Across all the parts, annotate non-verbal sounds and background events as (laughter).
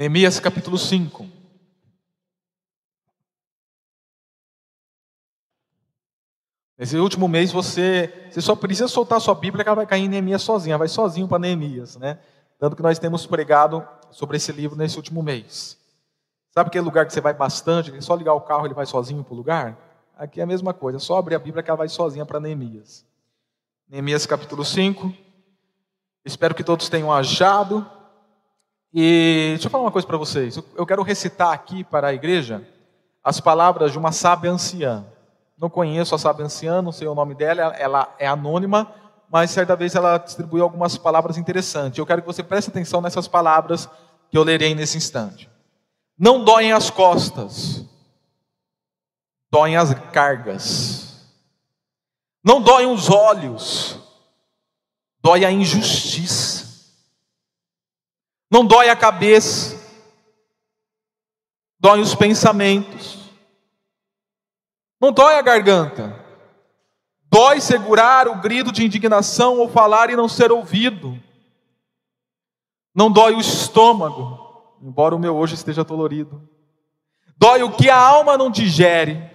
Neemias capítulo 5. Nesse último mês você, você só precisa soltar sua Bíblia que ela vai cair em Neemias sozinha, vai sozinho para Neemias, né? Tanto que nós temos pregado sobre esse livro nesse último mês. Sabe aquele lugar que você vai bastante, é só ligar o carro ele vai sozinho para o lugar? Aqui é a mesma coisa, é só abrir a Bíblia que ela vai sozinha para Neemias. Neemias capítulo 5. Espero que todos tenham achado. E deixa eu falar uma coisa para vocês. Eu quero recitar aqui para a igreja as palavras de uma sábia anciã. Não conheço a sábia anciã, não sei o nome dela, ela é anônima, mas certa vez ela distribuiu algumas palavras interessantes. Eu quero que você preste atenção nessas palavras que eu lerei nesse instante. Não doem as costas, doem as cargas. Não doem os olhos, dói a injustiça. Não dói a cabeça, dói os pensamentos. Não dói a garganta, dói segurar o grito de indignação ou falar e não ser ouvido. Não dói o estômago, embora o meu hoje esteja dolorido. Dói o que a alma não digere.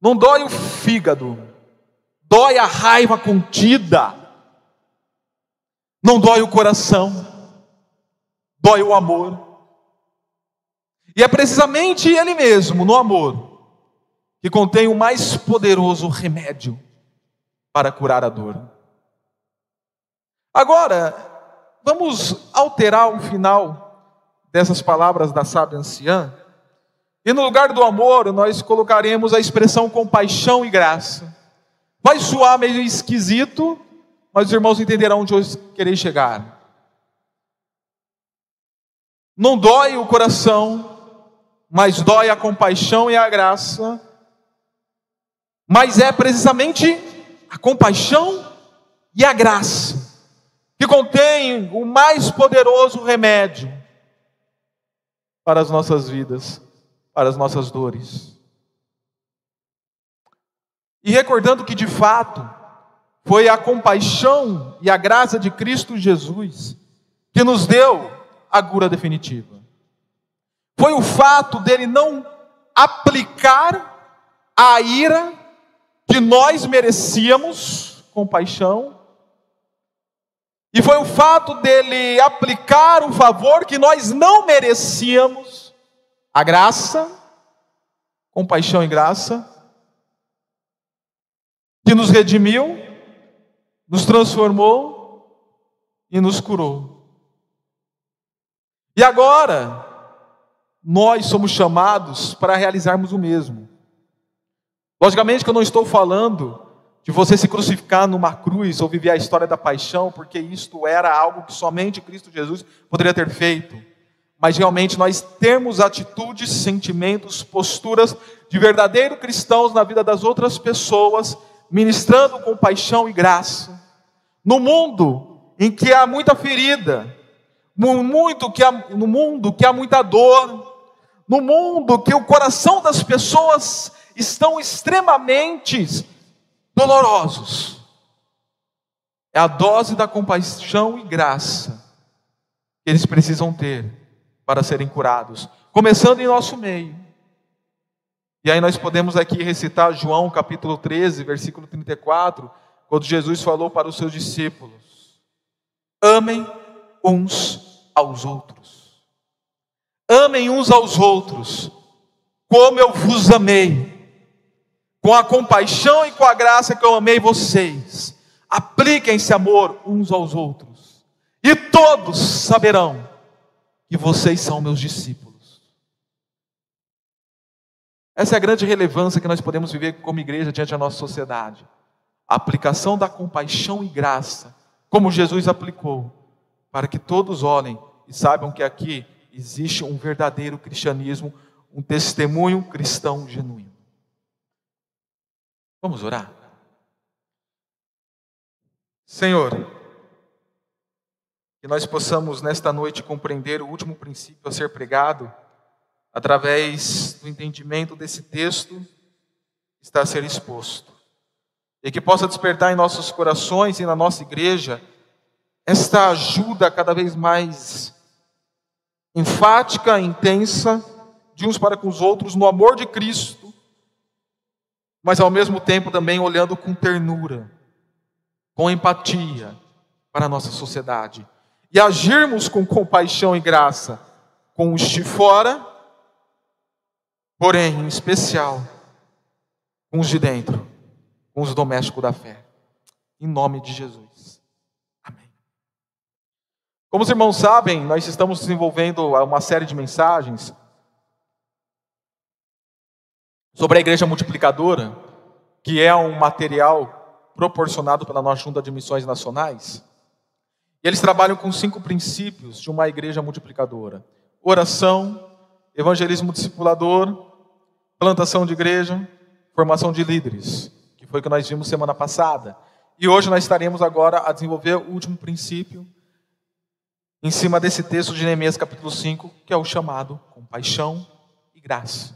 Não dói o fígado, dói a raiva contida. Não dói o coração, dói o amor. E é precisamente Ele mesmo, no amor, que contém o mais poderoso remédio para curar a dor. Agora, vamos alterar o final dessas palavras da sábia anciã, e no lugar do amor, nós colocaremos a expressão compaixão e graça. Vai soar meio esquisito, mas os irmãos entenderão onde eu querer chegar. Não dói o coração, mas dói a compaixão e a graça. Mas é precisamente a compaixão e a graça que contém o mais poderoso remédio para as nossas vidas, para as nossas dores. E recordando que de fato foi a compaixão e a graça de Cristo Jesus que nos deu a cura definitiva. Foi o fato dele não aplicar a ira que nós merecíamos, compaixão, e foi o fato dele aplicar o favor que nós não merecíamos, a graça, compaixão e graça, que nos redimiu, nos transformou e nos curou. E agora, nós somos chamados para realizarmos o mesmo. Logicamente que eu não estou falando de você se crucificar numa cruz ou viver a história da paixão, porque isto era algo que somente Cristo Jesus poderia ter feito. Mas realmente nós temos atitudes, sentimentos, posturas de verdadeiro cristãos na vida das outras pessoas ministrando com paixão e graça. No mundo em que há muita ferida, no, muito que há, no mundo que há muita dor, no mundo que o coração das pessoas estão extremamente dolorosos. É a dose da compaixão e graça que eles precisam ter para serem curados, começando em nosso meio. E aí nós podemos aqui recitar João capítulo 13, versículo 34, quando Jesus falou para os seus discípulos: Amem uns aos outros. Amem uns aos outros, como eu vos amei. Com a compaixão e com a graça que eu amei vocês. Apliquem esse amor uns aos outros. E todos saberão que vocês são meus discípulos essa é a grande relevância que nós podemos viver como igreja diante da nossa sociedade. A aplicação da compaixão e graça, como Jesus aplicou, para que todos olhem e saibam que aqui existe um verdadeiro cristianismo, um testemunho cristão genuíno. Vamos orar? Senhor, que nós possamos nesta noite compreender o último princípio a ser pregado através do entendimento desse texto, está a ser exposto. E que possa despertar em nossos corações e na nossa igreja esta ajuda cada vez mais enfática, intensa, de uns para com os outros, no amor de Cristo, mas ao mesmo tempo também olhando com ternura, com empatia para a nossa sociedade. E agirmos com compaixão e graça com os de fora, porém, em especial, com os de dentro, com os domésticos da fé. Em nome de Jesus. Amém. Como os irmãos sabem, nós estamos desenvolvendo uma série de mensagens sobre a igreja multiplicadora, que é um material proporcionado pela nossa Junta de Missões Nacionais. E eles trabalham com cinco princípios de uma igreja multiplicadora: oração, evangelismo discipulador, plantação de igreja, formação de líderes, que foi o que nós vimos semana passada. E hoje nós estaremos agora a desenvolver o último princípio em cima desse texto de Neemias capítulo 5, que é o chamado compaixão e graça.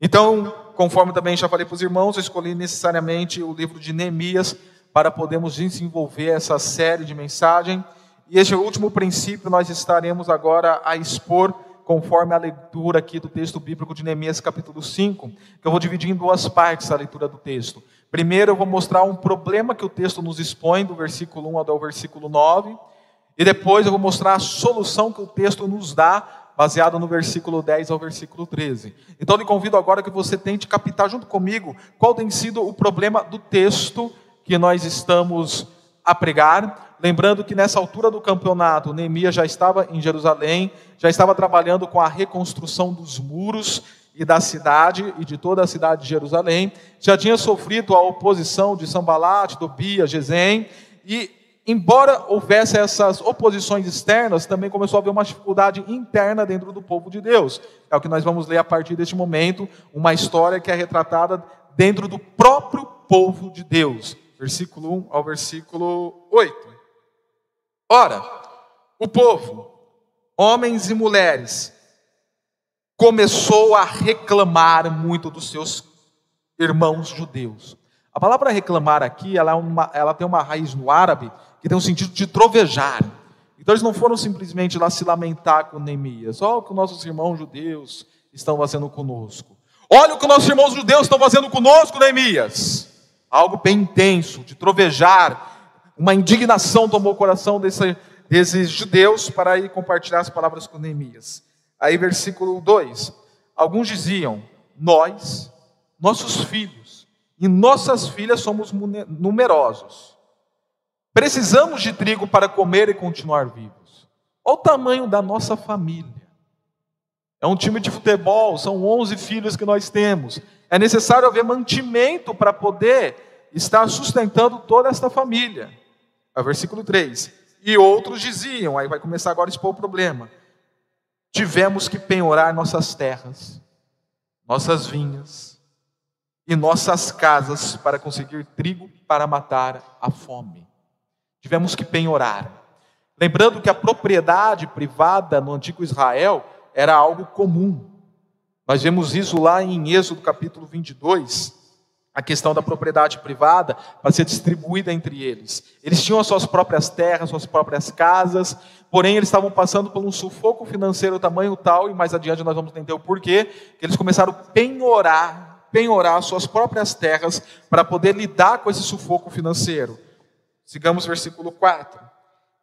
Então, conforme também já falei para os irmãos, eu escolhi necessariamente o livro de Neemias para podermos desenvolver essa série de mensagem. E este último princípio nós estaremos agora a expor conforme a leitura aqui do texto bíblico de Neemias capítulo 5, que eu vou dividir em duas partes a leitura do texto. Primeiro eu vou mostrar um problema que o texto nos expõe, do versículo 1 até o versículo 9, e depois eu vou mostrar a solução que o texto nos dá baseado no versículo 10 ao versículo 13. Então, lhe convido agora que você tente captar junto comigo qual tem sido o problema do texto que nós estamos a pregar. Lembrando que nessa altura do campeonato, Neemias já estava em Jerusalém, já estava trabalhando com a reconstrução dos muros e da cidade e de toda a cidade de Jerusalém, já tinha sofrido a oposição de Sambalat, Tobia, Gesem, e embora houvesse essas oposições externas, também começou a haver uma dificuldade interna dentro do povo de Deus. É o que nós vamos ler a partir deste momento, uma história que é retratada dentro do próprio povo de Deus. Versículo 1 ao versículo 8. Ora, o povo, homens e mulheres, começou a reclamar muito dos seus irmãos judeus. A palavra reclamar aqui, ela, é uma, ela tem uma raiz no árabe que tem um sentido de trovejar. Então eles não foram simplesmente lá se lamentar com Neemias. Olha o que nossos irmãos judeus estão fazendo conosco. Olha o que nossos irmãos judeus estão fazendo conosco, Neemias. Algo bem intenso, de trovejar. Uma indignação tomou o coração desse, desses judeus para ir compartilhar as palavras com Neemias. Aí, versículo 2: Alguns diziam: Nós, nossos filhos e nossas filhas somos numerosos Precisamos de trigo para comer e continuar vivos. Olha o tamanho da nossa família. É um time de futebol, são 11 filhos que nós temos. É necessário haver mantimento para poder estar sustentando toda esta família. É o versículo 3. E outros diziam, aí vai começar agora a expor o problema. Tivemos que penhorar nossas terras, nossas vinhas e nossas casas para conseguir trigo para matar a fome tivemos que penhorar. Lembrando que a propriedade privada no antigo Israel era algo comum. Nós vemos isso lá em Êxodo capítulo 22, a questão da propriedade privada para ser distribuída entre eles. Eles tinham as suas próprias terras, suas próprias casas, porém eles estavam passando por um sufoco financeiro tamanho tal, e mais adiante nós vamos entender o porquê, que eles começaram a penhorar, penhorar suas próprias terras para poder lidar com esse sufoco financeiro. Sigamos versículo 4.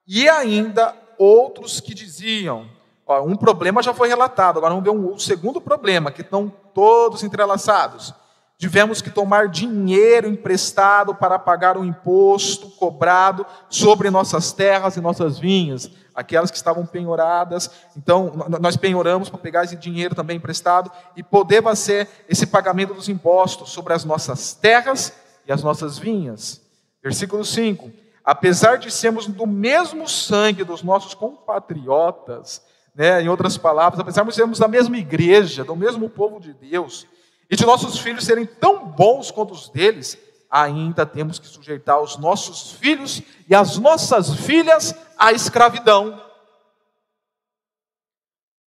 E ainda outros que diziam, ó, um problema já foi relatado, agora vamos ver um, um segundo problema, que estão todos entrelaçados. Tivemos que tomar dinheiro emprestado para pagar o imposto cobrado sobre nossas terras e nossas vinhas, aquelas que estavam penhoradas. Então, nós penhoramos para pegar esse dinheiro também emprestado e poder fazer esse pagamento dos impostos sobre as nossas terras e as nossas vinhas. Versículo 5: Apesar de sermos do mesmo sangue dos nossos compatriotas, né, em outras palavras, apesar de sermos da mesma igreja, do mesmo povo de Deus, e de nossos filhos serem tão bons quanto os deles, ainda temos que sujeitar os nossos filhos e as nossas filhas à escravidão.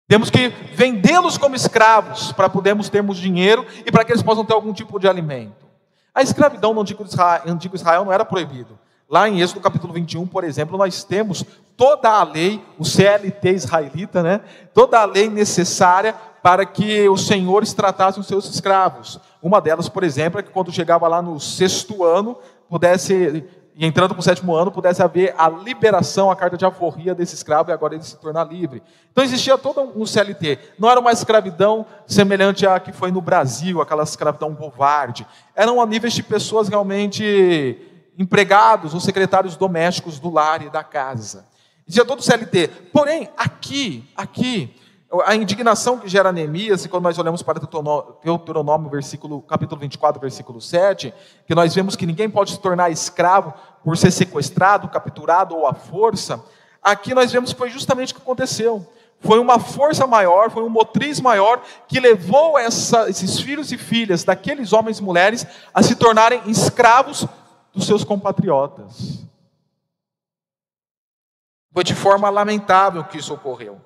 Temos que vendê-los como escravos para podermos termos dinheiro e para que eles possam ter algum tipo de alimento. A escravidão no antigo Israel, antigo Israel não era proibido. Lá em Êxodo capítulo 21, por exemplo, nós temos toda a lei, o CLT israelita, né? Toda a lei necessária para que os senhores tratassem os seus escravos. Uma delas, por exemplo, é que quando chegava lá no sexto ano, pudesse, entrando para o sétimo ano, pudesse haver a liberação, a carta de alforria desse escravo e agora ele se tornar livre. Então existia todo um CLT. Não era uma escravidão semelhante à que foi no Brasil, aquela escravidão covarde. Eram a níveis de pessoas realmente empregados ou secretários domésticos do lar e da casa. Dizia todo o CLT. Porém, aqui, aqui, a indignação que gera Neemias, quando nós olhamos para Deuteronômio, versículo, capítulo 24, versículo 7, que nós vemos que ninguém pode se tornar escravo por ser sequestrado, capturado ou à força, aqui nós vemos que foi justamente o que aconteceu. Foi uma força maior, foi um motriz maior que levou essa, esses filhos e filhas daqueles homens e mulheres a se tornarem escravos dos seus compatriotas. Foi de forma lamentável que isso ocorreu.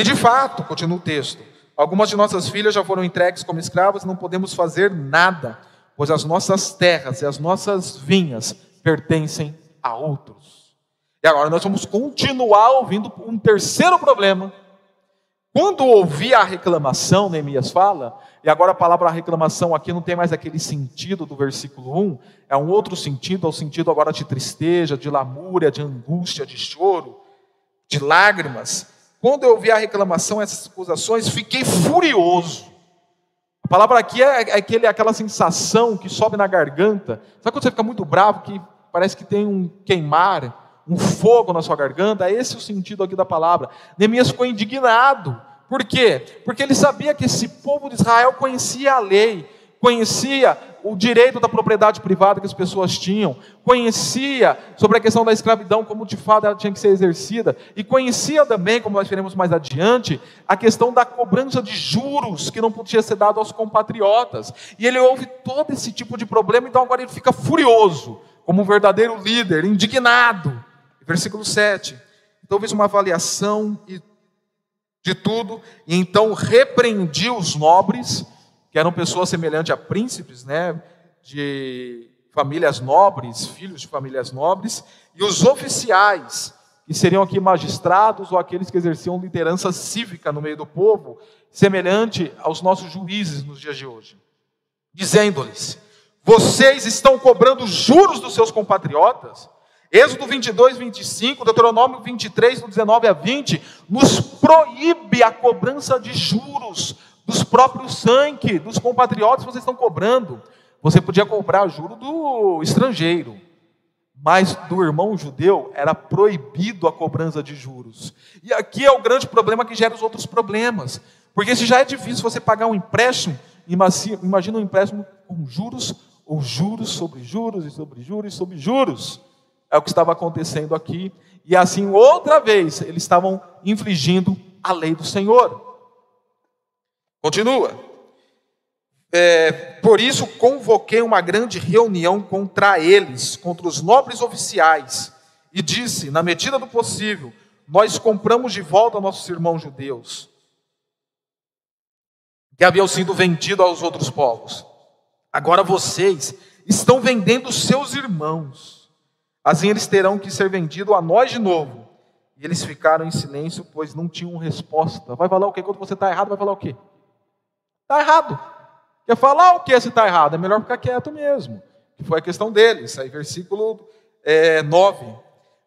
E de fato, continua o texto, algumas de nossas filhas já foram entregues como escravas, não podemos fazer nada, pois as nossas terras e as nossas vinhas pertencem a outros. E agora nós vamos continuar ouvindo um terceiro problema quando ouvi a reclamação, Neemias fala, e agora a palavra reclamação aqui não tem mais aquele sentido do versículo 1, é um outro sentido, é o sentido agora de tristeza, de lamúria, de angústia, de choro, de lágrimas. Quando eu ouvi a reclamação, essas acusações, fiquei furioso. A palavra aqui é, é aquele, aquela sensação que sobe na garganta. Sabe quando você fica muito bravo, que parece que tem um queimar? um fogo na sua garganta, esse é o sentido aqui da palavra. Neemias ficou indignado. Por quê? Porque ele sabia que esse povo de Israel conhecia a lei, conhecia o direito da propriedade privada que as pessoas tinham, conhecia sobre a questão da escravidão, como de fato ela tinha que ser exercida, e conhecia também, como nós veremos mais adiante, a questão da cobrança de juros que não podia ser dado aos compatriotas. E ele ouve todo esse tipo de problema, então agora ele fica furioso, como um verdadeiro líder, indignado. Versículo 7. Então fez uma avaliação de tudo, e então repreendi os nobres, que eram pessoas semelhantes a príncipes, né, de famílias nobres, filhos de famílias nobres, e os oficiais, que seriam aqui magistrados ou aqueles que exerciam liderança cívica no meio do povo, semelhante aos nossos juízes nos dias de hoje, dizendo-lhes: Vocês estão cobrando juros dos seus compatriotas? Êxodo 22, 25, Deuteronômio 23, do 19 a 20, nos proíbe a cobrança de juros dos próprios sangue, dos compatriotas vocês estão cobrando. Você podia cobrar juro do estrangeiro, mas do irmão judeu era proibido a cobrança de juros. E aqui é o grande problema que gera os outros problemas. Porque se já é difícil você pagar um empréstimo, imagina um empréstimo com juros, ou juros sobre juros e sobre juros e sobre juros. É o que estava acontecendo aqui. E assim, outra vez, eles estavam infligindo a lei do Senhor. Continua. É, por isso, convoquei uma grande reunião contra eles, contra os nobres oficiais, e disse: na medida do possível, nós compramos de volta nossos irmãos judeus, que haviam sido vendidos aos outros povos. Agora vocês estão vendendo seus irmãos. Assim eles terão que ser vendidos a nós de novo. E eles ficaram em silêncio, pois não tinham resposta. Vai falar o quê? Quando você está errado, vai falar o quê? Está errado. Quer falar o que se está errado? É melhor ficar quieto mesmo. Que foi a questão deles. Aí, versículo é, 9.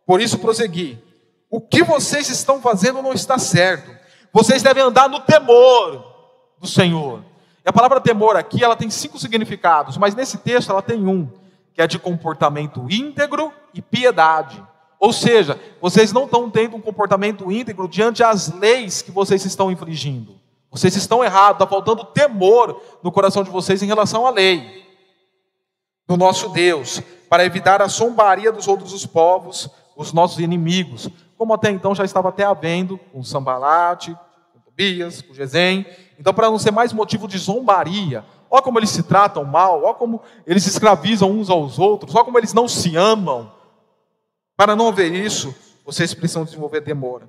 Por isso prossegui. O que vocês estão fazendo não está certo. Vocês devem andar no temor do Senhor. E a palavra temor aqui, ela tem cinco significados, mas nesse texto ela tem um que é de comportamento íntegro e piedade. Ou seja, vocês não estão tendo um comportamento íntegro diante das leis que vocês estão infringindo. Vocês estão errados, está faltando temor no coração de vocês em relação à lei do nosso Deus, para evitar a zombaria dos outros povos, os nossos inimigos, como até então já estava até havendo com Sambalate, com Tobias, com Gesem. Então, para não ser mais motivo de zombaria, Olha como eles se tratam mal, olha como eles escravizam uns aos outros, olha como eles não se amam. Para não ver isso, vocês precisam desenvolver demora.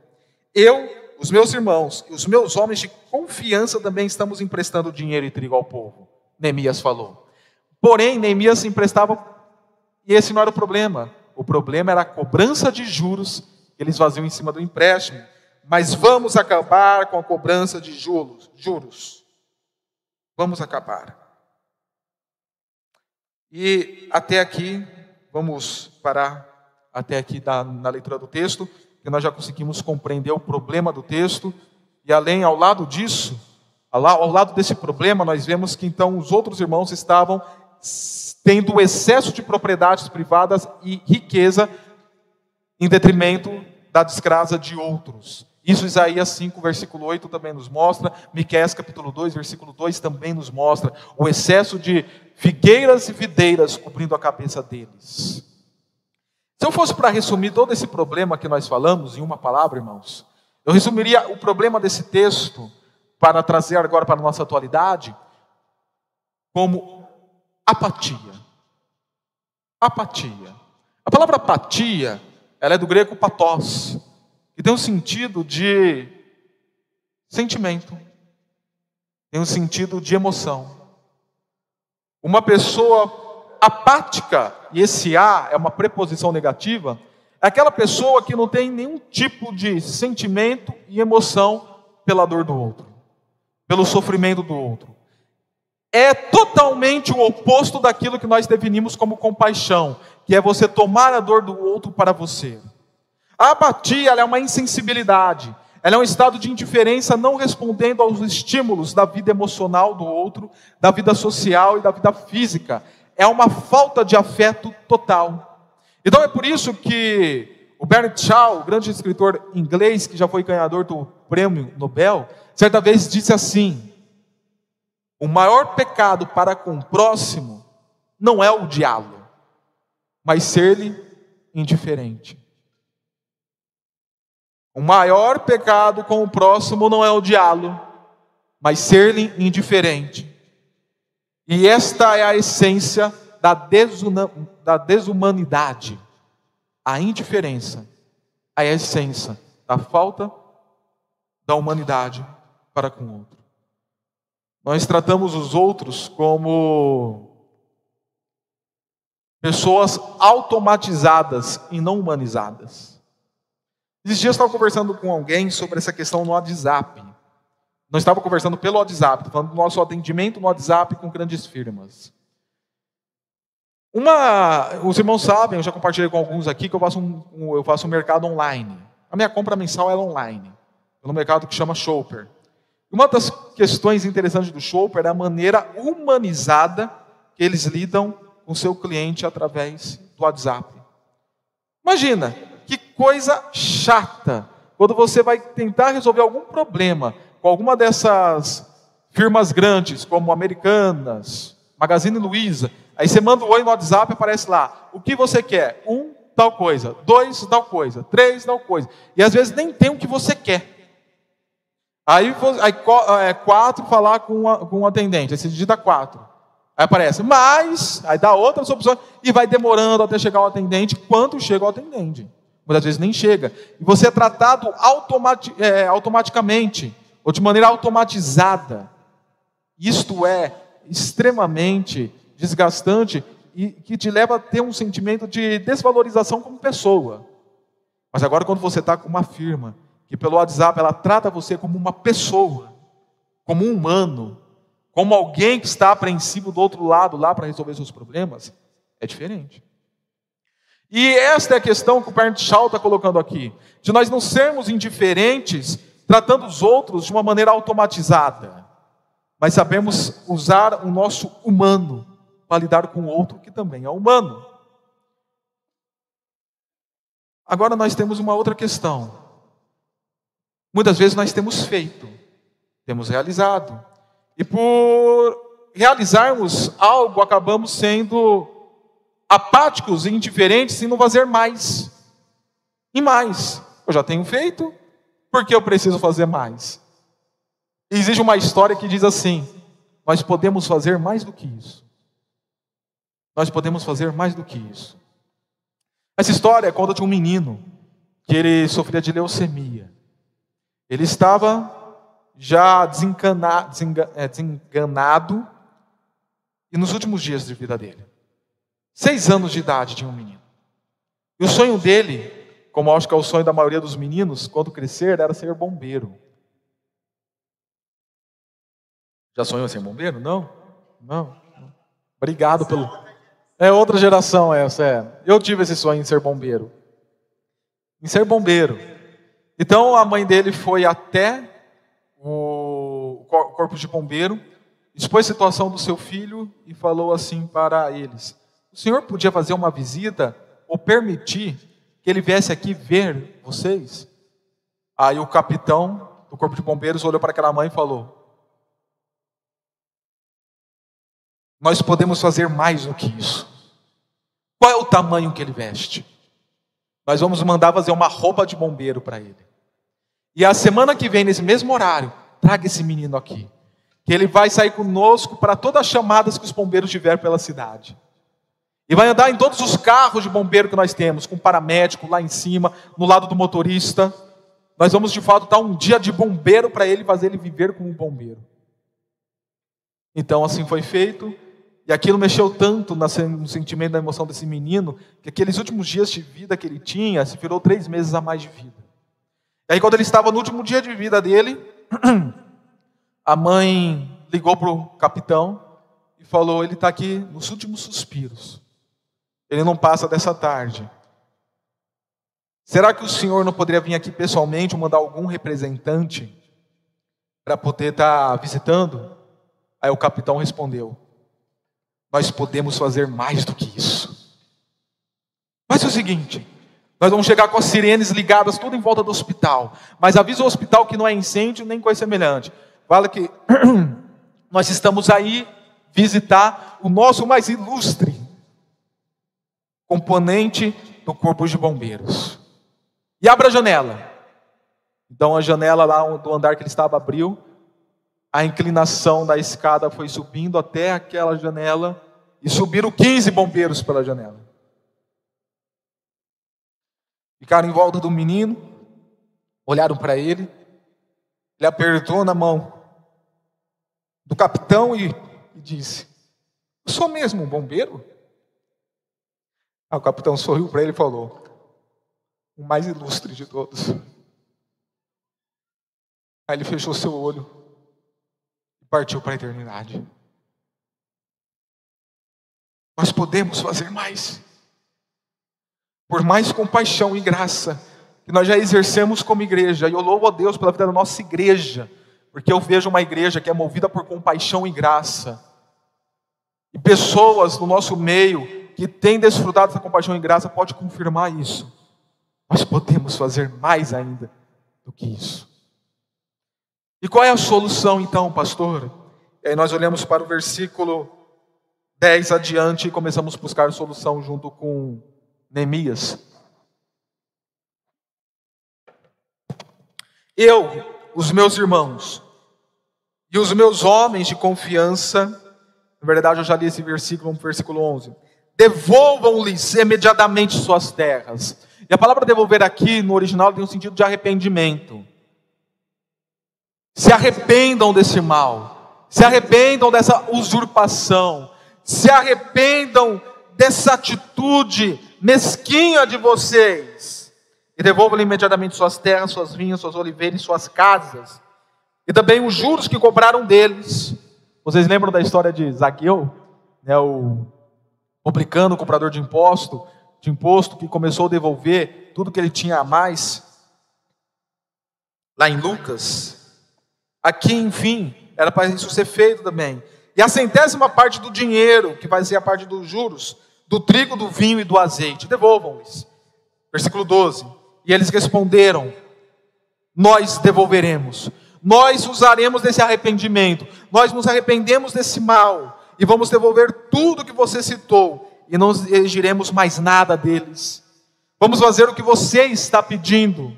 Eu, os meus irmãos e os meus homens de confiança também estamos emprestando dinheiro e trigo ao povo. Neemias falou. Porém, Neemias emprestava E esse não era o problema. O problema era a cobrança de juros que eles faziam em cima do empréstimo. Mas vamos acabar com a cobrança de juros. juros. Vamos acabar. E até aqui, vamos parar até aqui da, na leitura do texto, que nós já conseguimos compreender o problema do texto. E além, ao lado disso, ao lado desse problema, nós vemos que então os outros irmãos estavam tendo excesso de propriedades privadas e riqueza em detrimento da desgraça de outros. Isso Isaías 5, versículo 8 também nos mostra, Miqueias capítulo 2, versículo 2 também nos mostra o excesso de figueiras e videiras cobrindo a cabeça deles. Se eu fosse para resumir todo esse problema que nós falamos em uma palavra, irmãos, eu resumiria o problema desse texto para trazer agora para a nossa atualidade como apatia. Apatia. A palavra apatia, ela é do grego patos, que tem um sentido de sentimento, tem um sentido de emoção. Uma pessoa apática, e esse a é uma preposição negativa, é aquela pessoa que não tem nenhum tipo de sentimento e emoção pela dor do outro, pelo sofrimento do outro é totalmente o oposto daquilo que nós definimos como compaixão, que é você tomar a dor do outro para você. A apatia é uma insensibilidade, ela é um estado de indiferença não respondendo aos estímulos da vida emocional do outro, da vida social e da vida física. É uma falta de afeto total. Então é por isso que o Bernard Shaw, o grande escritor inglês que já foi ganhador do prêmio Nobel, certa vez disse assim: o maior pecado para com o próximo não é o diálogo, mas ser-lhe indiferente. O maior pecado com o próximo não é o diálogo, mas ser-lhe indiferente. E esta é a essência da, da desumanidade, a indiferença, a essência da falta da humanidade para com o outro. Nós tratamos os outros como pessoas automatizadas e não humanizadas. Esses dias eu estava conversando com alguém sobre essa questão no WhatsApp. Nós estava conversando pelo WhatsApp, falando do nosso atendimento no WhatsApp com grandes firmas. Uma, os irmãos sabem, eu já compartilhei com alguns aqui que eu faço um, eu faço um mercado online. A minha compra mensal é online, pelo mercado que chama Shopper. Uma das questões interessantes do Chopper é a maneira humanizada que eles lidam com seu cliente através do WhatsApp. Imagina, que coisa chata, quando você vai tentar resolver algum problema com alguma dessas firmas grandes, como Americanas, Magazine Luiza, aí você manda um oi no WhatsApp e aparece lá, o que você quer? Um, tal coisa, dois, tal coisa, três, tal coisa. E às vezes nem tem o que você quer. Aí, aí é, quatro falar com, a, com um atendente, aí você digita quatro. Aí aparece mais, aí dá outras opções e vai demorando até chegar o atendente. Quanto chega o atendente? Muitas vezes nem chega. E você é tratado automati é, automaticamente, ou de maneira automatizada. Isto é extremamente desgastante e que te leva a ter um sentimento de desvalorização como pessoa. Mas agora, quando você está com uma firma que pelo WhatsApp ela trata você como uma pessoa, como um humano, como alguém que está apreensivo do outro lado lá para resolver seus problemas, é diferente. E esta é a questão que o Bernd Shaw está colocando aqui, de nós não sermos indiferentes tratando os outros de uma maneira automatizada, mas sabemos usar o nosso humano para lidar com o outro que também é humano. Agora nós temos uma outra questão. Muitas vezes nós temos feito, temos realizado, e por realizarmos algo, acabamos sendo apáticos e indiferentes e não fazer mais. E mais. Eu já tenho feito, por que eu preciso fazer mais? Existe uma história que diz assim: nós podemos fazer mais do que isso. Nós podemos fazer mais do que isso. Essa história conta de um menino que ele sofria de leucemia. Ele estava já é, desenganado e nos últimos dias de vida dele. Seis anos de idade tinha um menino. E o sonho dele, como acho que é o sonho da maioria dos meninos, quando crescer, era ser bombeiro. Já sonhou ser bombeiro? Não? Não. Obrigado pelo. É outra geração essa, é. Eu tive esse sonho em ser bombeiro. Em ser bombeiro. Então a mãe dele foi até o corpo de bombeiro, expôs a situação do seu filho e falou assim para eles: O senhor podia fazer uma visita ou permitir que ele viesse aqui ver vocês? Aí o capitão do corpo de bombeiros olhou para aquela mãe e falou: Nós podemos fazer mais do que isso. Qual é o tamanho que ele veste? Nós vamos mandar fazer uma roupa de bombeiro para ele. E a semana que vem, nesse mesmo horário, traga esse menino aqui. Que ele vai sair conosco para todas as chamadas que os bombeiros tiver pela cidade. E vai andar em todos os carros de bombeiro que nós temos, com paramédico lá em cima, no lado do motorista. Nós vamos de fato dar um dia de bombeiro para ele, fazer ele viver como um bombeiro. Então assim foi feito. E aquilo mexeu tanto no sentimento da emoção desse menino, que aqueles últimos dias de vida que ele tinha, se virou três meses a mais de vida. E aí, quando ele estava no último dia de vida dele, (clears throat) a mãe ligou para o capitão e falou: Ele está aqui nos últimos suspiros. Ele não passa dessa tarde. Será que o senhor não poderia vir aqui pessoalmente, mandar algum representante para poder estar tá visitando? Aí o capitão respondeu: nós podemos fazer mais do que isso. Mas é o seguinte: nós vamos chegar com as sirenes ligadas tudo em volta do hospital. Mas avisa o hospital que não é incêndio nem coisa semelhante. Fala que (clears throat) nós estamos aí visitar o nosso mais ilustre componente do corpo de bombeiros. E abra a janela. Então a janela lá do andar que ele estava abriu. A inclinação da escada foi subindo até aquela janela e subiram 15 bombeiros pela janela. Ficaram em volta do menino, olharam para ele, ele apertou na mão do capitão e, e disse: sou mesmo um bombeiro? O capitão sorriu para ele e falou: O mais ilustre de todos. Aí ele fechou seu olho e partiu para a eternidade. Nós podemos fazer mais. Por mais compaixão e graça que nós já exercemos como igreja, e eu louvo a Deus pela vida da nossa igreja, porque eu vejo uma igreja que é movida por compaixão e graça, e pessoas no nosso meio que têm desfrutado dessa compaixão e graça, pode confirmar isso. Nós podemos fazer mais ainda do que isso. E qual é a solução então, pastor? E aí nós olhamos para o versículo 10 adiante, começamos a buscar solução junto com Neemias. Eu, os meus irmãos e os meus homens de confiança, na verdade eu já li esse versículo, no versículo 11, devolvam-lhes imediatamente suas terras. E a palavra devolver aqui, no original, tem um sentido de arrependimento. Se arrependam desse mal, se arrependam dessa usurpação, se arrependam dessa atitude mesquinha de vocês e devolvam imediatamente suas terras, suas vinhas, suas oliveiras, suas casas e também os juros que cobraram deles. Vocês lembram da história de Zaqueu, né, o publicano, o comprador de imposto, de imposto que começou a devolver tudo que ele tinha a mais? Lá em Lucas. Aqui, enfim, era para isso ser feito também. E a centésima parte do dinheiro, que vai ser a parte dos juros, do trigo, do vinho e do azeite, devolvam-lhes. Versículo 12. E eles responderam: Nós devolveremos. Nós usaremos desse arrependimento. Nós nos arrependemos desse mal e vamos devolver tudo que você citou e não exigiremos mais nada deles. Vamos fazer o que você está pedindo,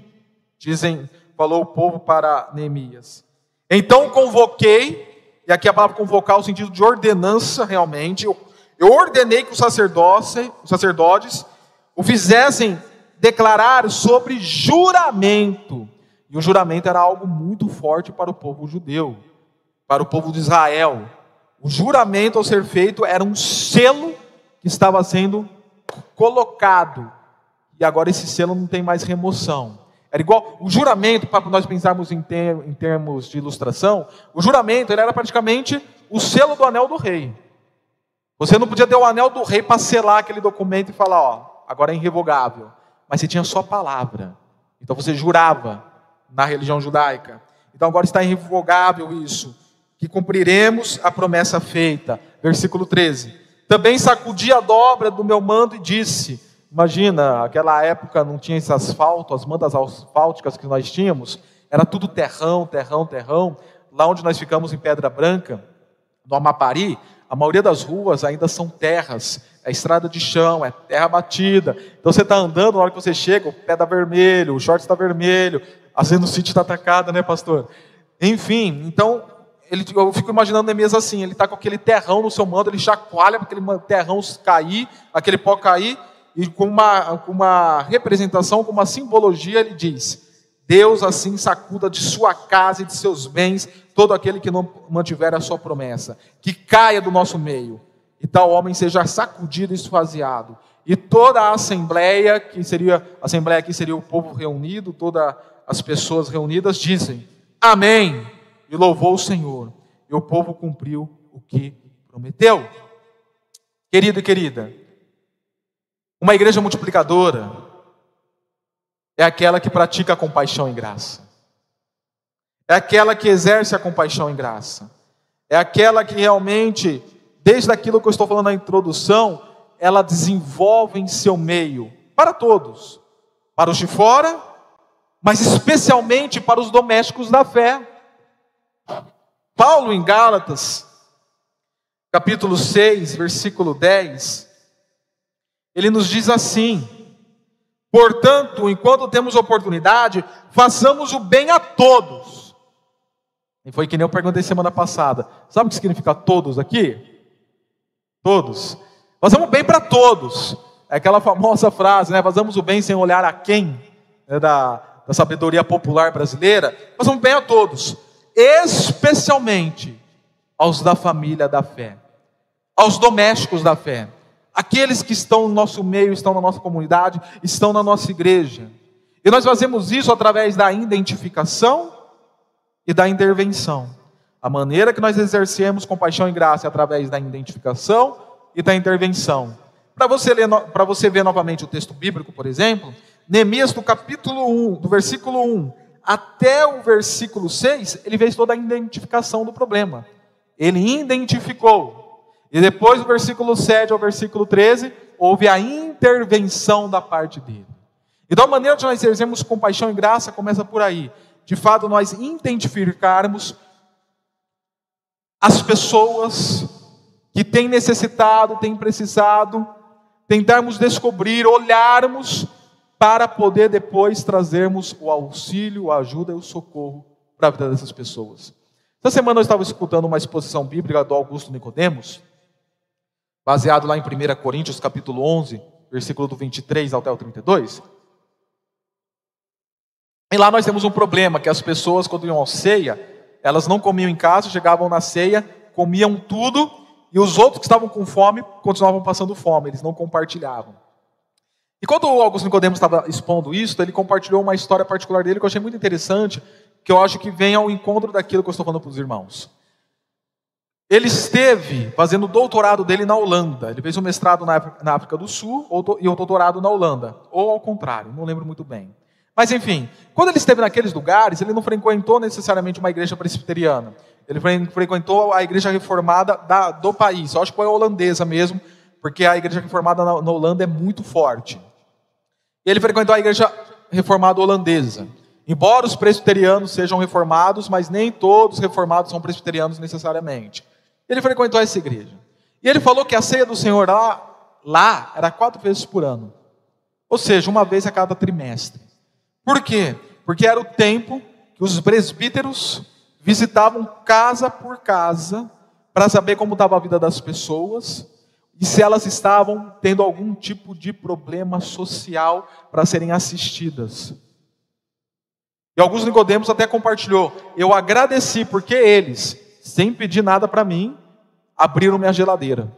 dizem, falou o povo para Neemias. Então convoquei e aqui a palavra convocar o sentido de ordenança realmente. Eu, eu ordenei que os sacerdotes, os sacerdotes o fizessem declarar sobre juramento. E o juramento era algo muito forte para o povo judeu, para o povo de Israel. O juramento ao ser feito era um selo que estava sendo colocado. E agora esse selo não tem mais remoção. Era igual o juramento, para nós pensarmos em, ter, em termos de ilustração, o juramento era praticamente o selo do anel do rei. Você não podia ter o anel do rei para selar aquele documento e falar, ó, agora é irrevogável. Mas você tinha só palavra. Então você jurava na religião judaica. Então agora está irrevogável isso, que cumpriremos a promessa feita. Versículo 13. Também sacudi a dobra do meu mando e disse: Imagina, aquela época não tinha esse asfalto, as mandas asfálticas que nós tínhamos, era tudo terrão, terrão, terrão. Lá onde nós ficamos em Pedra Branca, no Amapari, a maioria das ruas ainda são terras, é estrada de chão, é terra batida. Então você está andando, na hora que você chega, o pé está vermelho, o short está vermelho, a Zenocity está atacada, né, pastor? Enfim, então ele, eu fico imaginando Neemias assim, ele está com aquele terrão no seu mando, ele chacoalha para aquele terrão cair, aquele pó cair, e com uma, com uma representação, com uma simbologia, ele diz: Deus assim sacuda de sua casa e de seus bens todo aquele que não mantiver a sua promessa, que caia do nosso meio, e tal homem seja sacudido e esvaziado. E toda a assembleia, que seria, a assembleia aqui seria o povo reunido, todas as pessoas reunidas, dizem: Amém. E louvou o Senhor. E o povo cumpriu o que prometeu. Querido e querida, uma igreja multiplicadora é aquela que pratica a compaixão em graça. É aquela que exerce a compaixão em graça. É aquela que realmente, desde aquilo que eu estou falando na introdução, ela desenvolve em seu meio, para todos, para os de fora, mas especialmente para os domésticos da fé. Paulo em Gálatas, capítulo 6, versículo 10, ele nos diz assim: Portanto, enquanto temos oportunidade, façamos o bem a todos e foi que nem eu perguntei semana passada. Sabe o que significa todos aqui? Todos. Fazemos bem para todos. É aquela famosa frase, né? Fazemos o bem sem olhar a quem, né? da, da sabedoria popular brasileira. Fazemos bem a todos, especialmente aos da família da fé, aos domésticos da fé, aqueles que estão no nosso meio, estão na nossa comunidade, estão na nossa igreja. E nós fazemos isso através da identificação e da intervenção. A maneira que nós exercemos compaixão e graça é através da identificação e da intervenção. Para você, ler, você ver novamente o texto bíblico, por exemplo, Neemias, do capítulo 1, do versículo 1 até o versículo 6, ele fez toda a identificação do problema. Ele identificou. E depois, do versículo 7 ao versículo 13, houve a intervenção da parte dele. Então, a maneira de nós exercermos compaixão e graça começa por aí de fato nós identificarmos as pessoas que têm necessitado, têm precisado, tentarmos descobrir, olharmos para poder depois trazermos o auxílio, a ajuda e o socorro para a vida dessas pessoas. Essa semana eu estava escutando uma exposição bíblica do Augusto Nicodemos, baseado lá em 1 Coríntios capítulo 11, versículo do 23 até o 32. E lá nós temos um problema, que as pessoas, quando iam à ceia, elas não comiam em casa, chegavam na ceia, comiam tudo, e os outros que estavam com fome continuavam passando fome, eles não compartilhavam. E quando o Augusto Nicodemos estava expondo isso, ele compartilhou uma história particular dele que eu achei muito interessante, que eu acho que vem ao encontro daquilo que eu estou falando para os irmãos. Ele esteve fazendo o doutorado dele na Holanda. Ele fez um mestrado na África do Sul e o doutorado na Holanda. Ou ao contrário, não lembro muito bem. Mas enfim, quando ele esteve naqueles lugares, ele não frequentou necessariamente uma igreja presbiteriana. Ele frequentou a igreja reformada da, do país. Eu acho que foi a holandesa mesmo, porque a igreja reformada na, na Holanda é muito forte. Ele frequentou a igreja reformada holandesa. Embora os presbiterianos sejam reformados, mas nem todos os reformados são presbiterianos necessariamente. Ele frequentou essa igreja. E ele falou que a ceia do Senhor lá, lá era quatro vezes por ano. Ou seja, uma vez a cada trimestre. Por quê? Porque era o tempo que os presbíteros visitavam casa por casa para saber como estava a vida das pessoas e se elas estavam tendo algum tipo de problema social para serem assistidas. E alguns Nicodemos até compartilhou: eu agradeci porque eles, sem pedir nada para mim, abriram minha geladeira.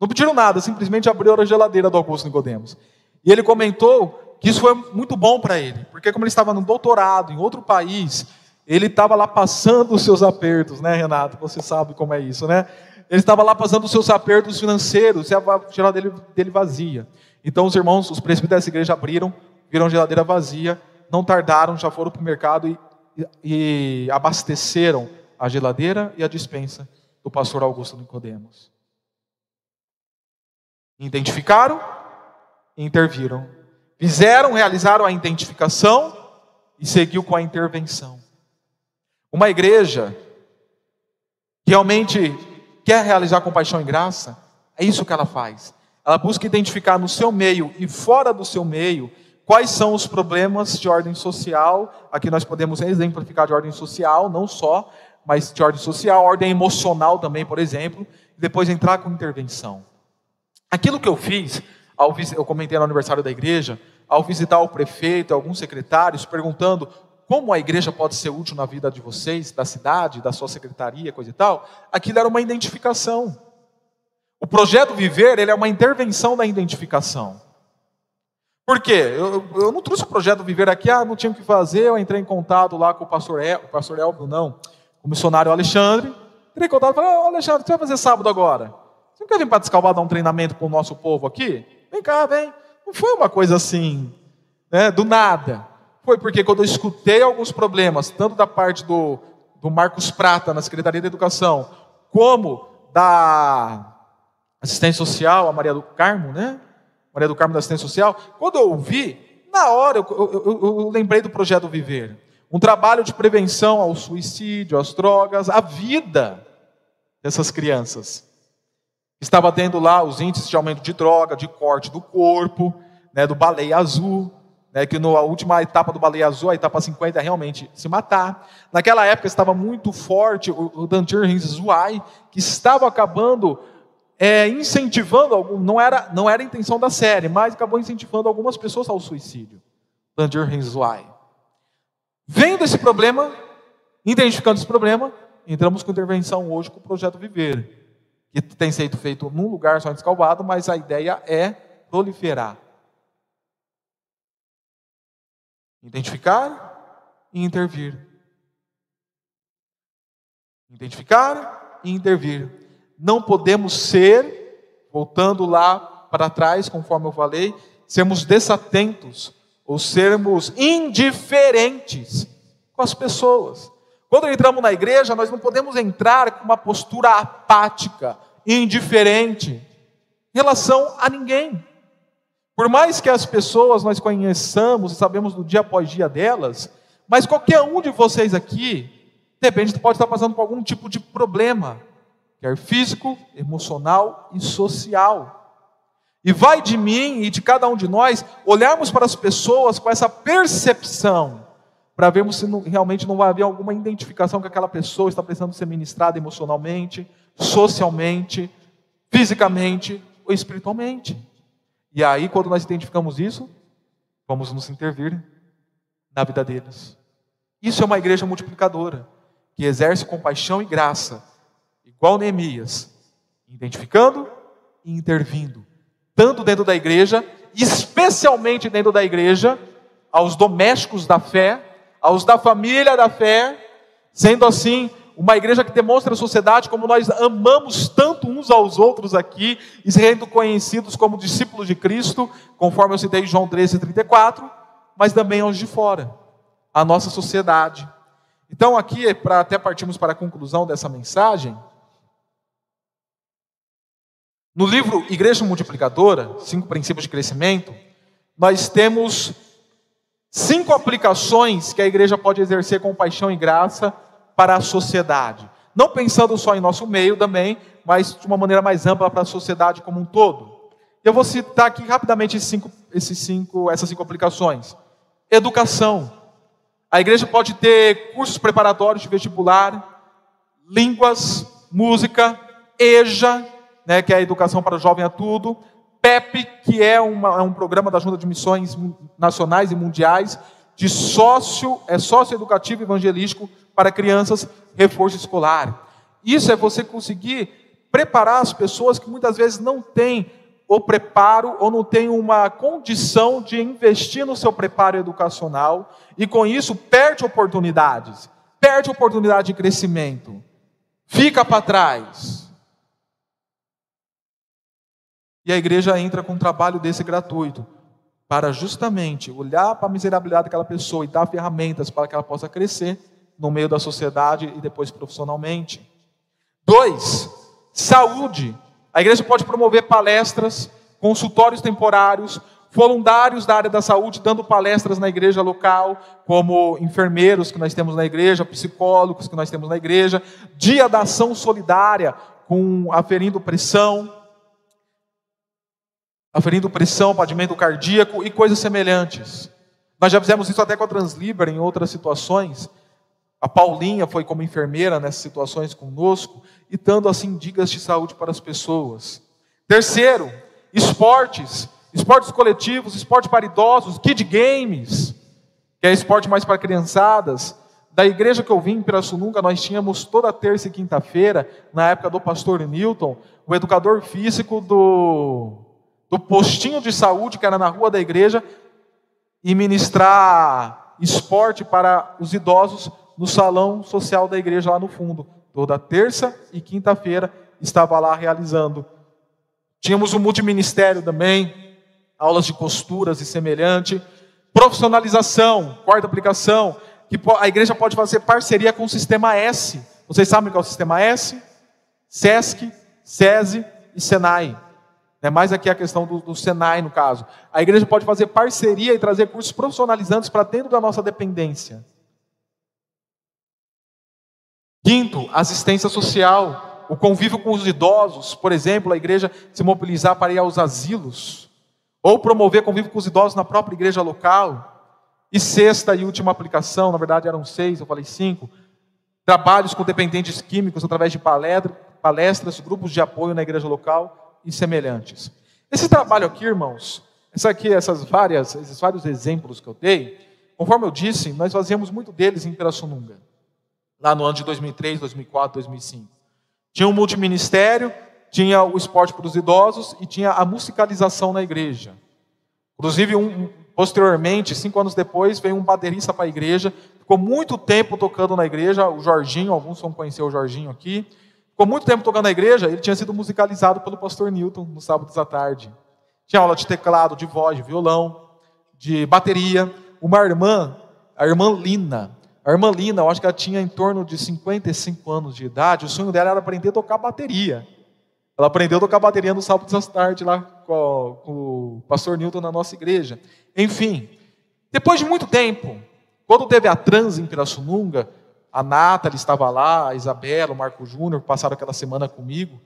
Não pediram nada, simplesmente abriram a geladeira do Augusto Nicodemos. E ele comentou que isso foi muito bom para ele, porque como ele estava no doutorado em outro país, ele estava lá passando os seus apertos, né, Renato? Você sabe como é isso, né? Ele estava lá passando os seus apertos financeiros, e a geladeira dele vazia. Então os irmãos, os presbíteros dessa igreja abriram, viram a geladeira vazia, não tardaram, já foram para o mercado e, e, e abasteceram a geladeira e a dispensa do pastor Augusto Nicodemos. Identificaram e interviram. Fizeram, realizaram a identificação e seguiu com a intervenção. Uma igreja realmente quer realizar compaixão e graça, é isso que ela faz. Ela busca identificar no seu meio e fora do seu meio quais são os problemas de ordem social. Aqui nós podemos exemplificar de ordem social, não só, mas de ordem social, ordem emocional também, por exemplo, e depois entrar com intervenção. Aquilo que eu fiz, eu comentei no aniversário da igreja, ao visitar o prefeito, alguns secretários, perguntando como a igreja pode ser útil na vida de vocês, da cidade, da sua secretaria, coisa e tal, aquilo era uma identificação. O projeto Viver, ele é uma intervenção da identificação. Por quê? Eu, eu não trouxe o projeto Viver aqui, ah, não tinha o que fazer, eu entrei em contato lá com o pastor, El, o pastor Elbio, não, o missionário Alexandre, entrei em contato e falei, oh, Alexandre, o que você vai fazer sábado agora? Você não quer vir para Descalvar dar um treinamento para o nosso povo aqui? Vem cá, vem. Não foi uma coisa assim, né, do nada. Foi porque quando eu escutei alguns problemas, tanto da parte do, do Marcos Prata, na Secretaria da Educação, como da assistência social, a Maria do Carmo, né? Maria do Carmo da assistência social. Quando eu ouvi, na hora eu, eu, eu, eu lembrei do projeto Viver. Um trabalho de prevenção ao suicídio, às drogas, à vida dessas crianças. Estava tendo lá os índices de aumento de droga, de corte do corpo, né, do baleia azul né, que na última etapa do Baleia Azul, a etapa 50, é realmente se matar. Naquela época estava muito forte o, o Dantir que estava acabando é, incentivando, não, era, não era a intenção da série, mas acabou incentivando algumas pessoas ao suicídio. Dantir Zuai. Vendo esse problema, identificando esse problema, entramos com intervenção hoje com o projeto Viver, que tem sido feito num lugar só descalvado, mas a ideia é proliferar. Identificar e intervir. Identificar e intervir. Não podemos ser, voltando lá para trás, conforme eu falei, sermos desatentos ou sermos indiferentes com as pessoas. Quando entramos na igreja, nós não podemos entrar com uma postura apática, indiferente, em relação a ninguém. Por mais que as pessoas nós conheçamos e sabemos do dia após dia delas, mas qualquer um de vocês aqui, de repente pode estar passando por algum tipo de problema, quer físico, emocional e social. E vai de mim e de cada um de nós olharmos para as pessoas com essa percepção, para vermos se não, realmente não vai haver alguma identificação que aquela pessoa está precisando ser ministrada emocionalmente, socialmente, fisicamente ou espiritualmente. E aí, quando nós identificamos isso, vamos nos intervir na vida deles. Isso é uma igreja multiplicadora, que exerce compaixão e graça, igual Neemias, identificando e intervindo, tanto dentro da igreja, especialmente dentro da igreja, aos domésticos da fé, aos da família da fé, sendo assim uma igreja que demonstra à sociedade como nós amamos tanto uns aos outros aqui sendo conhecidos como discípulos de Cristo, conforme eu citei em João 13, 34, mas também aos de fora, a nossa sociedade. Então, aqui, para até partirmos para a conclusão dessa mensagem, no livro Igreja Multiplicadora, Cinco Princípios de Crescimento, nós temos cinco aplicações que a igreja pode exercer com paixão e graça para a sociedade. Não pensando só em nosso meio também, mas de uma maneira mais ampla para a sociedade como um todo. Eu vou citar aqui rapidamente esses cinco, esses cinco, essas cinco aplicações. Educação. A igreja pode ter cursos preparatórios de vestibular, línguas, música, EJA, né, que é a educação para o jovem a tudo, PEP, que é, uma, é um programa da Junta de Missões Nacionais e Mundiais, de sócio, é sócio educativo evangelístico para crianças, reforço escolar. Isso é você conseguir preparar as pessoas que muitas vezes não têm o preparo ou não têm uma condição de investir no seu preparo educacional e com isso perde oportunidades, perde oportunidade de crescimento, fica para trás. E a igreja entra com um trabalho desse gratuito, para justamente olhar para a miserabilidade daquela pessoa e dar ferramentas para que ela possa crescer no meio da sociedade e depois profissionalmente. Dois, saúde. A igreja pode promover palestras, consultórios temporários, voluntários da área da saúde dando palestras na igreja local, como enfermeiros que nós temos na igreja, psicólogos que nós temos na igreja, dia da ação solidária com aferindo pressão, aferindo pressão, padimento cardíaco e coisas semelhantes. Nós já fizemos isso até com a Transliber em outras situações. A Paulinha foi como enfermeira nessas situações conosco e dando assim dicas de saúde para as pessoas. Terceiro, esportes, esportes coletivos, esporte para idosos, kid games, que é esporte mais para criançadas. Da igreja que eu vim em Pirassununga, nós tínhamos toda terça e quinta-feira, na época do pastor Newton, o educador físico do do postinho de saúde que era na rua da igreja e ministrar esporte para os idosos no salão social da igreja lá no fundo. Toda terça e quinta-feira estava lá realizando. Tínhamos um multiministério também, aulas de costuras e semelhante. Profissionalização, quarta aplicação, que a igreja pode fazer parceria com o Sistema S. Vocês sabem qual é o Sistema S? SESC, SESI e SENAI. É mais aqui a questão do, do Senai, no caso. A igreja pode fazer parceria e trazer cursos profissionalizantes para dentro da nossa dependência. Quinto, assistência social. O convívio com os idosos, por exemplo, a igreja se mobilizar para ir aos asilos, ou promover convívio com os idosos na própria igreja local. E sexta e última aplicação, na verdade eram seis, eu falei cinco, trabalhos com dependentes químicos através de palestras, grupos de apoio na igreja local e semelhantes. Esse trabalho aqui, irmãos, essa aqui, essas várias, esses vários exemplos que eu dei, conforme eu disse, nós fazíamos muito deles em Pirassununga, lá no ano de 2003, 2004, 2005. Tinha um multiministério, tinha o esporte para os idosos e tinha a musicalização na igreja. Inclusive, um, posteriormente, cinco anos depois, veio um baterista para a igreja, ficou muito tempo tocando na igreja, o Jorginho, alguns vão conhecer o Jorginho aqui, Ficou muito tempo tocando na igreja, ele tinha sido musicalizado pelo pastor Newton nos sábados à tarde. Tinha aula de teclado, de voz, de violão, de bateria. Uma irmã, a irmã Lina, a irmã Lina, eu acho que ela tinha em torno de 55 anos de idade, o sonho dela era aprender a tocar bateria. Ela aprendeu a tocar bateria nos sábados à tarde lá com, com o pastor Newton na nossa igreja. Enfim, depois de muito tempo, quando teve a trans em Pirassununga, a Nathalie estava lá, a Isabela, o Marco Júnior, passaram aquela semana comigo,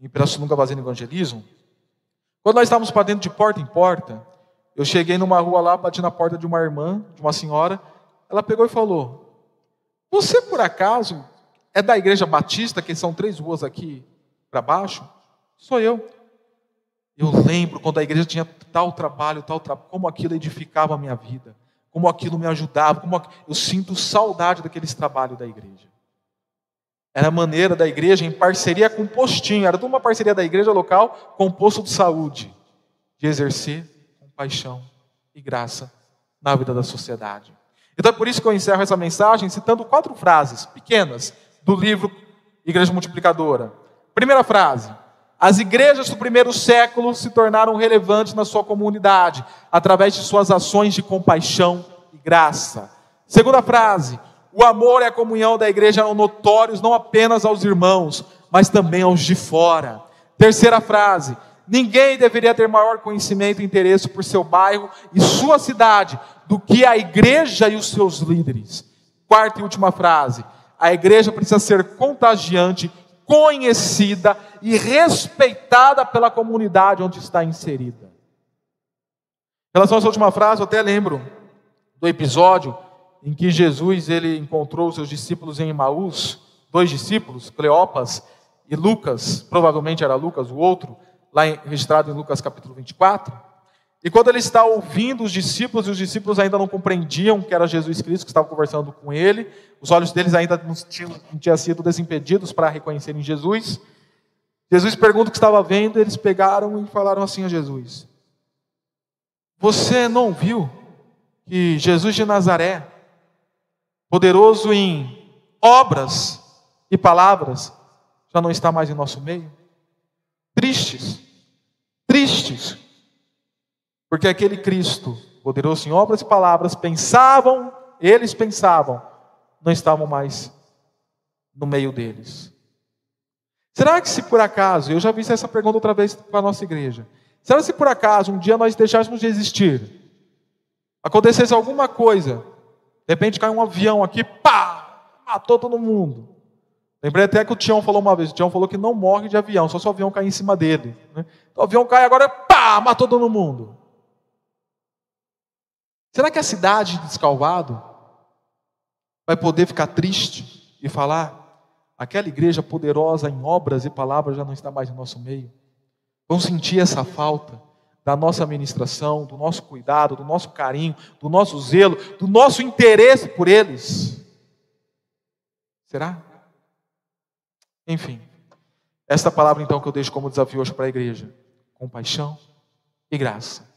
em Pirassununga fazendo evangelismo. Quando nós estávamos para dentro de porta em porta, eu cheguei numa rua lá, bati na porta de uma irmã, de uma senhora, ela pegou e falou: Você por acaso é da igreja batista, que são três ruas aqui para baixo? Sou eu. Eu lembro quando a igreja tinha tal trabalho, tal trabalho, como aquilo edificava a minha vida como aquilo me ajudava, como eu sinto saudade daqueles trabalhos da igreja. Era a maneira da igreja em parceria com o postinho, era uma parceria da igreja local com o posto de saúde, de exercer compaixão e graça na vida da sociedade. Então é por isso que eu encerro essa mensagem citando quatro frases pequenas do livro Igreja Multiplicadora. Primeira frase: as igrejas do primeiro século se tornaram relevantes na sua comunidade através de suas ações de compaixão e graça. Segunda frase: o amor e a comunhão da igreja eram notórios não apenas aos irmãos, mas também aos de fora. Terceira frase: ninguém deveria ter maior conhecimento e interesse por seu bairro e sua cidade do que a igreja e os seus líderes. Quarta e última frase: a igreja precisa ser contagiante conhecida e respeitada pela comunidade onde está inserida. Em relação a essa última frase, eu até lembro do episódio em que Jesus ele encontrou seus discípulos em Emaús, dois discípulos, Cleopas e Lucas, provavelmente era Lucas o outro, lá registrado em Lucas capítulo 24. E quando ele está ouvindo os discípulos, e os discípulos ainda não compreendiam que era Jesus Cristo que estava conversando com ele, os olhos deles ainda não tinham, não tinham sido desimpedidos para reconhecerem Jesus. Jesus pergunta o que estava vendo, eles pegaram e falaram assim a Jesus: Você não viu que Jesus de Nazaré, poderoso em obras e palavras, já não está mais em nosso meio? Tristes, tristes, porque aquele Cristo, poderoso em obras e palavras, pensavam, eles pensavam, não estavam mais no meio deles. Será que se por acaso, eu já vi essa pergunta outra vez para a nossa igreja, será que se por acaso um dia nós deixássemos de existir, acontecesse alguma coisa, de repente cai um avião aqui, pá, matou todo mundo. Lembrei até que o Tião falou uma vez, o Tião falou que não morre de avião, só se o avião cair em cima dele. Né? Então, o avião cai agora, pá, matou todo mundo. Será que a cidade de Descalvado vai poder ficar triste e falar: aquela igreja poderosa em obras e palavras já não está mais em nosso meio? Vão sentir essa falta da nossa administração, do nosso cuidado, do nosso carinho, do nosso zelo, do nosso interesse por eles? Será? Enfim, esta palavra então que eu deixo como desafio hoje para a igreja: compaixão e graça.